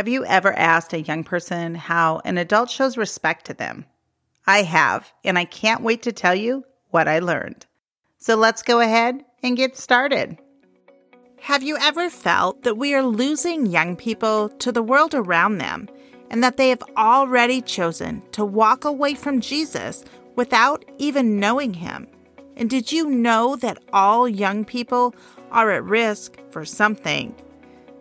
Have you ever asked a young person how an adult shows respect to them? I have, and I can't wait to tell you what I learned. So let's go ahead and get started. Have you ever felt that we are losing young people to the world around them and that they have already chosen to walk away from Jesus without even knowing him? And did you know that all young people are at risk for something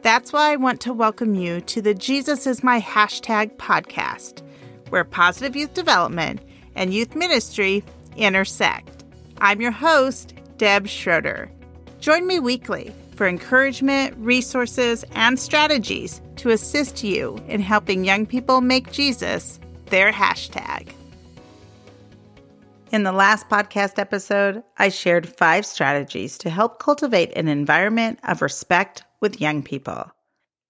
that's why I want to welcome you to the Jesus is My Hashtag podcast, where positive youth development and youth ministry intersect. I'm your host, Deb Schroeder. Join me weekly for encouragement, resources, and strategies to assist you in helping young people make Jesus their hashtag. In the last podcast episode, I shared five strategies to help cultivate an environment of respect with young people.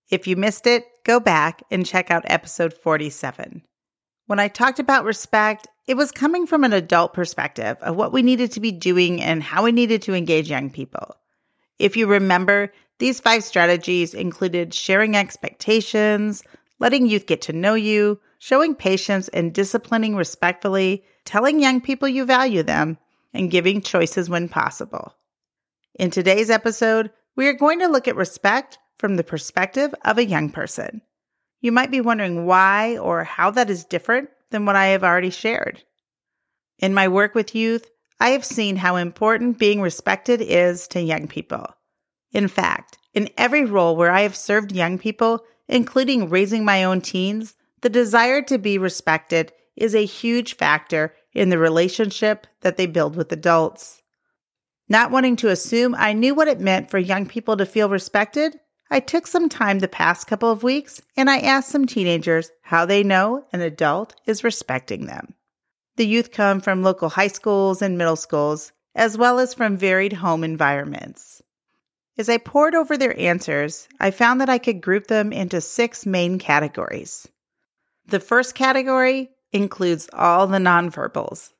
If you missed it, go back and check out episode 47. When I talked about respect, it was coming from an adult perspective of what we needed to be doing and how we needed to engage young people. If you remember, these five strategies included sharing expectations, letting youth get to know you, showing patience and disciplining respectfully, telling young people you value them, and giving choices when possible. In today's episode, we are going to look at respect from the perspective of a young person. You might be wondering why or how that is different than what I have already shared. In my work with youth, I have seen how important being respected is to young people. In fact, in every role where I have served young people, including raising my own teens, the desire to be respected is a huge factor in the relationship that they build with adults. Not wanting to assume I knew what it meant for young people to feel respected, I took some time the past couple of weeks and I asked some teenagers how they know an adult is respecting them. The youth come from local high schools and middle schools, as well as from varied home environments. As I pored over their answers, I found that I could group them into six main categories. The first category includes all the nonverbals,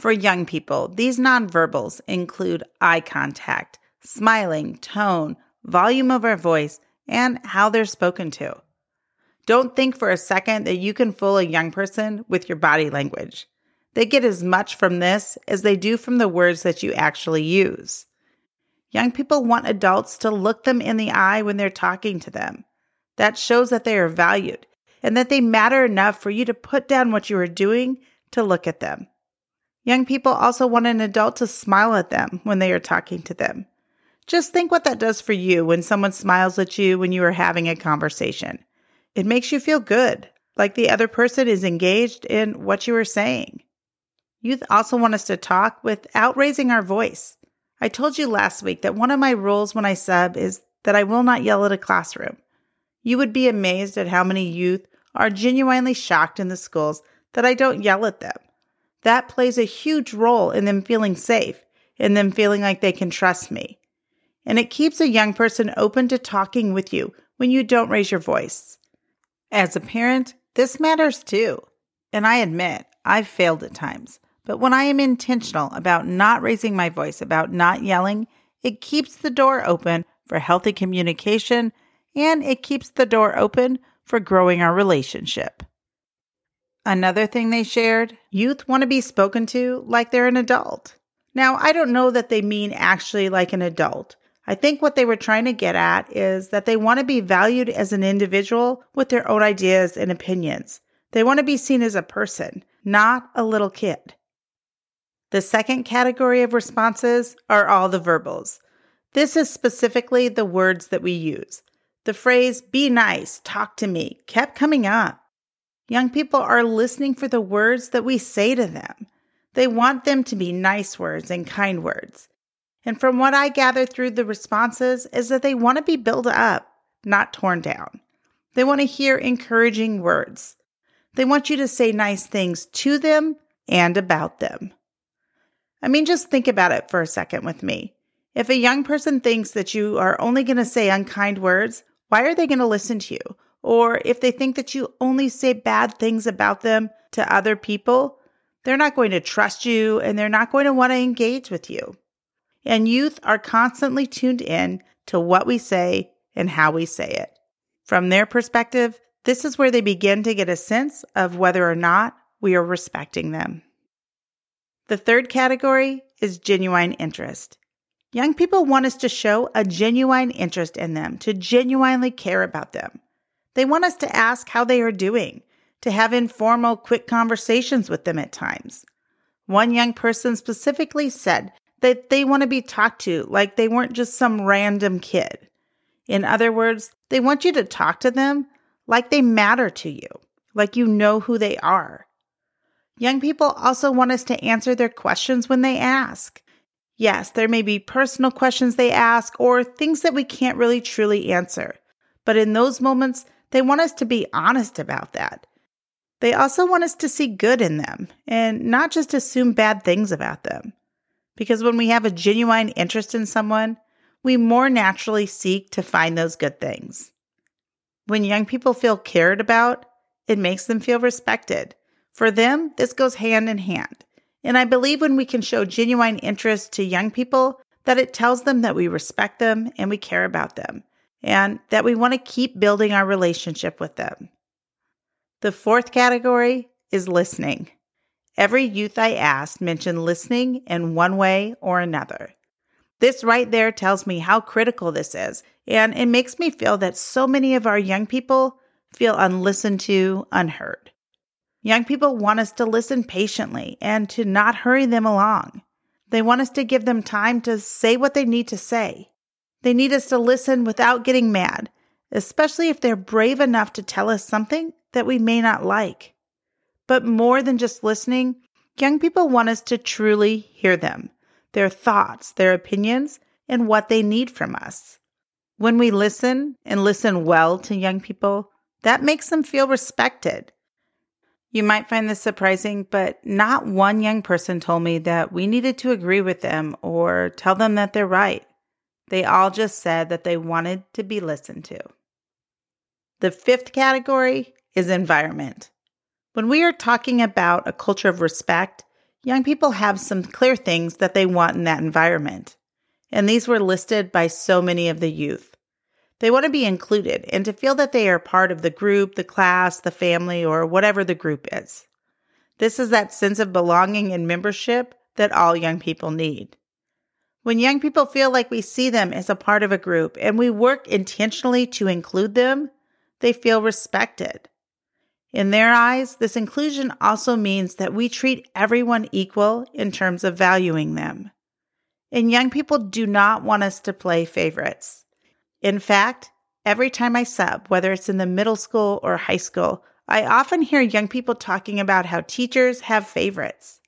for young people, these nonverbals include eye contact, smiling, tone, volume of our voice, and how they're spoken to. Don't think for a second that you can fool a young person with your body language. They get as much from this as they do from the words that you actually use. Young people want adults to look them in the eye when they're talking to them. That shows that they are valued and that they matter enough for you to put down what you are doing to look at them. Young people also want an adult to smile at them when they are talking to them. Just think what that does for you when someone smiles at you when you are having a conversation. It makes you feel good, like the other person is engaged in what you are saying. Youth also want us to talk without raising our voice. I told you last week that one of my rules when I sub is that I will not yell at a classroom. You would be amazed at how many youth are genuinely shocked in the schools that I don't yell at them that plays a huge role in them feeling safe, in them feeling like they can trust me. And it keeps a young person open to talking with you when you don't raise your voice. As a parent, this matters too. And I admit, I've failed at times. But when I am intentional about not raising my voice, about not yelling, it keeps the door open for healthy communication and it keeps the door open for growing our relationship. Another thing they shared youth want to be spoken to like they're an adult. Now, I don't know that they mean actually like an adult. I think what they were trying to get at is that they want to be valued as an individual with their own ideas and opinions. They want to be seen as a person, not a little kid. The second category of responses are all the verbals. This is specifically the words that we use. The phrase, be nice, talk to me, kept coming up. Young people are listening for the words that we say to them. They want them to be nice words and kind words. And from what I gather through the responses is that they want to be built up, not torn down. They want to hear encouraging words. They want you to say nice things to them and about them. I mean, just think about it for a second with me. If a young person thinks that you are only going to say unkind words, why are they going to listen to you? or if they think that you only say bad things about them to other people, they're not going to trust you and they're not going to want to engage with you. And youth are constantly tuned in to what we say and how we say it. From their perspective, this is where they begin to get a sense of whether or not we are respecting them. The third category is genuine interest. Young people want us to show a genuine interest in them, to genuinely care about them. They want us to ask how they are doing, to have informal, quick conversations with them at times. One young person specifically said that they want to be talked to like they weren't just some random kid. In other words, they want you to talk to them like they matter to you, like you know who they are. Young people also want us to answer their questions when they ask. Yes, there may be personal questions they ask or things that we can't really truly answer. But in those moments, they want us to be honest about that. They also want us to see good in them and not just assume bad things about them. Because when we have a genuine interest in someone, we more naturally seek to find those good things. When young people feel cared about, it makes them feel respected. For them, this goes hand in hand. And I believe when we can show genuine interest to young people, that it tells them that we respect them and we care about them, and that we want to keep building our relationship with them. The fourth category is listening. Every youth I asked mentioned listening in one way or another. This right there tells me how critical this is, and it makes me feel that so many of our young people feel unlistened to, unheard. Young people want us to listen patiently and to not hurry them along. They want us to give them time to say what they need to say. They need us to listen without getting mad, especially if they're brave enough to tell us something that we may not like. But more than just listening, young people want us to truly hear them, their thoughts, their opinions, and what they need from us. When we listen and listen well to young people, that makes them feel respected you might find this surprising, but not one young person told me that we needed to agree with them or tell them that they're right. They all just said that they wanted to be listened to. The fifth category is environment. When we are talking about a culture of respect, young people have some clear things that they want in that environment. And these were listed by so many of the youth. They want to be included and to feel that they are part of the group, the class, the family, or whatever the group is. This is that sense of belonging and membership that all young people need. When young people feel like we see them as a part of a group and we work intentionally to include them, they feel respected. In their eyes, this inclusion also means that we treat everyone equal in terms of valuing them. And young people do not want us to play favorites. In fact, every time I sub, whether it's in the middle school or high school, I often hear young people talking about how teachers have favorites.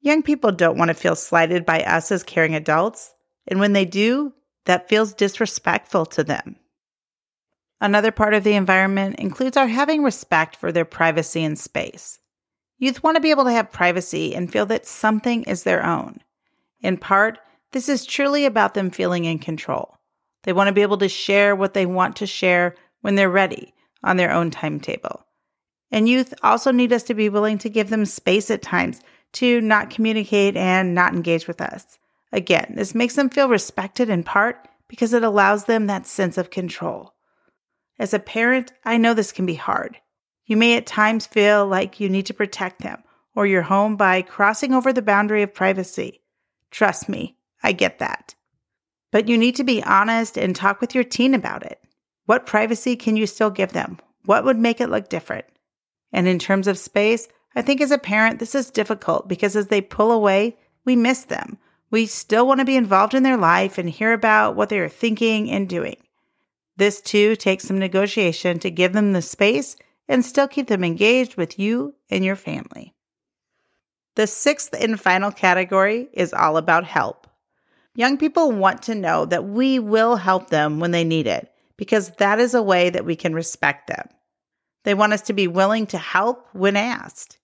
Young people don't want to feel slighted by us as caring adults, and when they do, that feels disrespectful to them. Another part of the environment includes our having respect for their privacy and space. Youth want to be able to have privacy and feel that something is their own. In part, this is truly about them feeling in control. They want to be able to share what they want to share when they're ready on their own timetable. And youth also need us to be willing to give them space at times to not communicate and not engage with us. Again, this makes them feel respected in part because it allows them that sense of control. As a parent, I know this can be hard. You may at times feel like you need to protect them or your home by crossing over the boundary of privacy. Trust me, I get that. But you need to be honest and talk with your teen about it. What privacy can you still give them? What would make it look different? And in terms of space, I think as a parent, this is difficult because as they pull away, we miss them. We still want to be involved in their life and hear about what they are thinking and doing. This too takes some negotiation to give them the space and still keep them engaged with you and your family. The sixth and final category is all about help. Young people want to know that we will help them when they need it because that is a way that we can respect them. They want us to be willing to help when asked.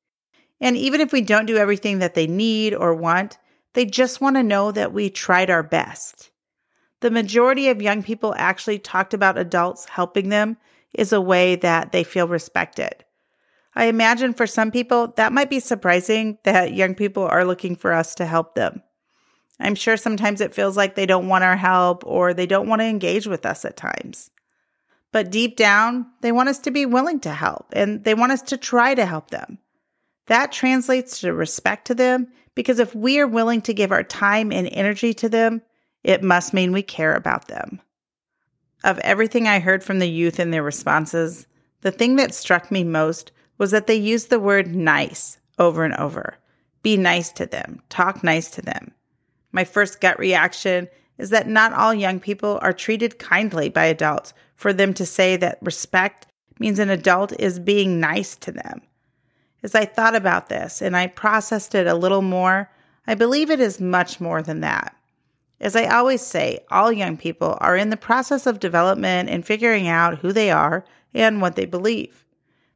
And even if we don't do everything that they need or want, they just want to know that we tried our best. The majority of young people actually talked about adults helping them is a way that they feel respected. I imagine for some people that might be surprising that young people are looking for us to help them. I'm sure sometimes it feels like they don't want our help or they don't want to engage with us at times. But deep down, they want us to be willing to help and they want us to try to help them. That translates to respect to them because if we are willing to give our time and energy to them, it must mean we care about them. Of everything I heard from the youth in their responses, the thing that struck me most was that they used the word nice over and over. Be nice to them, talk nice to them. My first gut reaction is that not all young people are treated kindly by adults for them to say that respect means an adult is being nice to them. As I thought about this and I processed it a little more, I believe it is much more than that. As I always say, all young people are in the process of development and figuring out who they are and what they believe.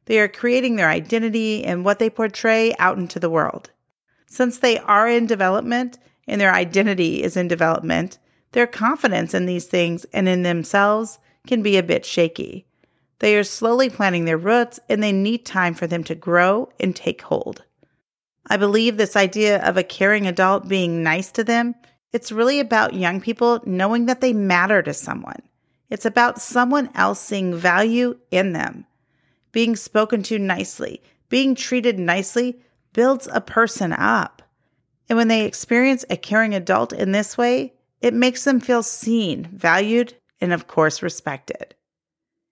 They are creating their identity and what they portray out into the world. Since they are in development and their identity is in development, their confidence in these things and in themselves can be a bit shaky. They are slowly planting their roots and they need time for them to grow and take hold. I believe this idea of a caring adult being nice to them, it's really about young people knowing that they matter to someone. It's about someone else seeing value in them. Being spoken to nicely, being treated nicely builds a person up. And when they experience a caring adult in this way, it makes them feel seen, valued, and of course, respected.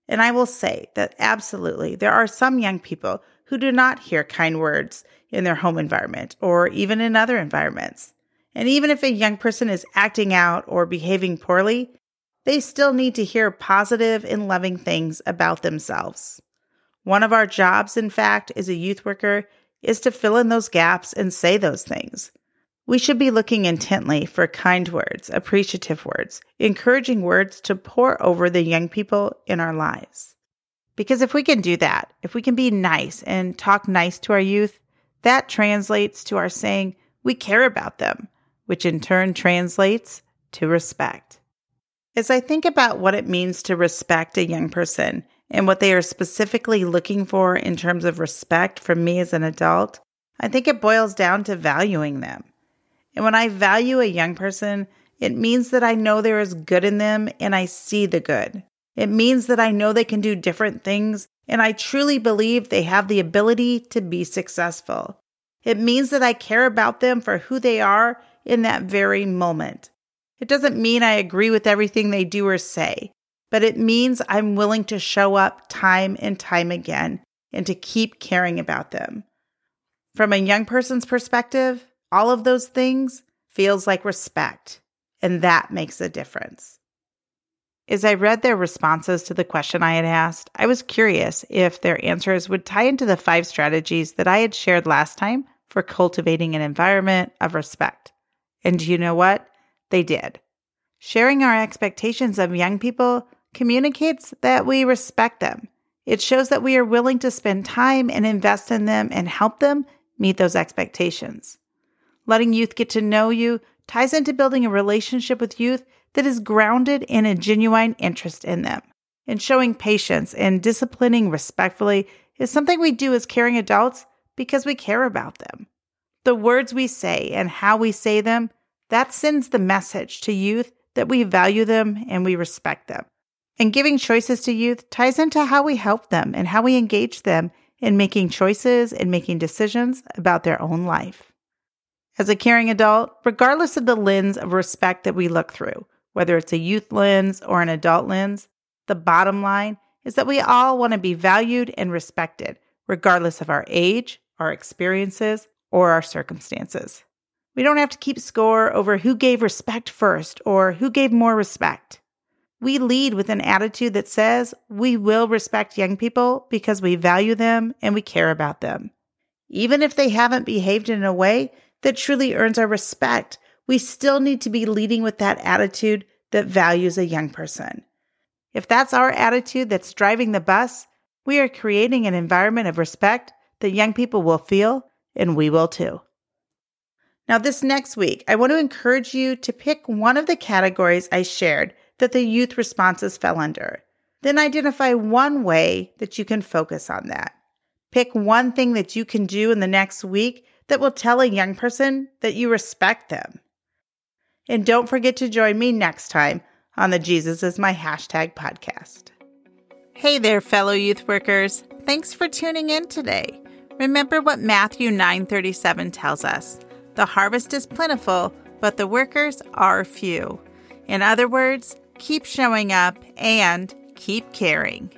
And I will say that absolutely, there are some young people who do not hear kind words in their home environment or even in other environments. And even if a young person is acting out or behaving poorly, they still need to hear positive and loving things about themselves. One of our jobs, in fact, as a youth worker is to fill in those gaps and say those things. We should be looking intently for kind words, appreciative words, encouraging words to pour over the young people in our lives. Because if we can do that, if we can be nice and talk nice to our youth, that translates to our saying we care about them, which in turn translates to respect. As I think about what it means to respect a young person and what they are specifically looking for in terms of respect from me as an adult, I think it boils down to valuing them. And when I value a young person, it means that I know there is good in them and I see the good. It means that I know they can do different things and I truly believe they have the ability to be successful. It means that I care about them for who they are in that very moment. It doesn't mean I agree with everything they do or say, but it means I'm willing to show up time and time again and to keep caring about them. From a young person's perspective, all of those things feels like respect, and that makes a difference. As I read their responses to the question I had asked, I was curious if their answers would tie into the five strategies that I had shared last time for cultivating an environment of respect. And you know what? They did. Sharing our expectations of young people communicates that we respect them. It shows that we are willing to spend time and invest in them and help them meet those expectations. Letting youth get to know you ties into building a relationship with youth that is grounded in a genuine interest in them. And showing patience and disciplining respectfully is something we do as caring adults because we care about them. The words we say and how we say them, that sends the message to youth that we value them and we respect them. And giving choices to youth ties into how we help them and how we engage them in making choices and making decisions about their own life. As a caring adult, regardless of the lens of respect that we look through, whether it's a youth lens or an adult lens, the bottom line is that we all want to be valued and respected, regardless of our age, our experiences, or our circumstances. We don't have to keep score over who gave respect first or who gave more respect. We lead with an attitude that says we will respect young people because we value them and we care about them. Even if they haven't behaved in a way that truly earns our respect, we still need to be leading with that attitude that values a young person. If that's our attitude that's driving the bus, we are creating an environment of respect that young people will feel, and we will too. Now, this next week, I want to encourage you to pick one of the categories I shared that the youth responses fell under. Then identify one way that you can focus on that. Pick one thing that you can do in the next week that will tell a young person that you respect them. And don't forget to join me next time on the Jesus is my hashtag podcast. Hey there, fellow youth workers. Thanks for tuning in today. Remember what Matthew 9:37 tells us. The harvest is plentiful, but the workers are few. In other words, keep showing up and keep caring.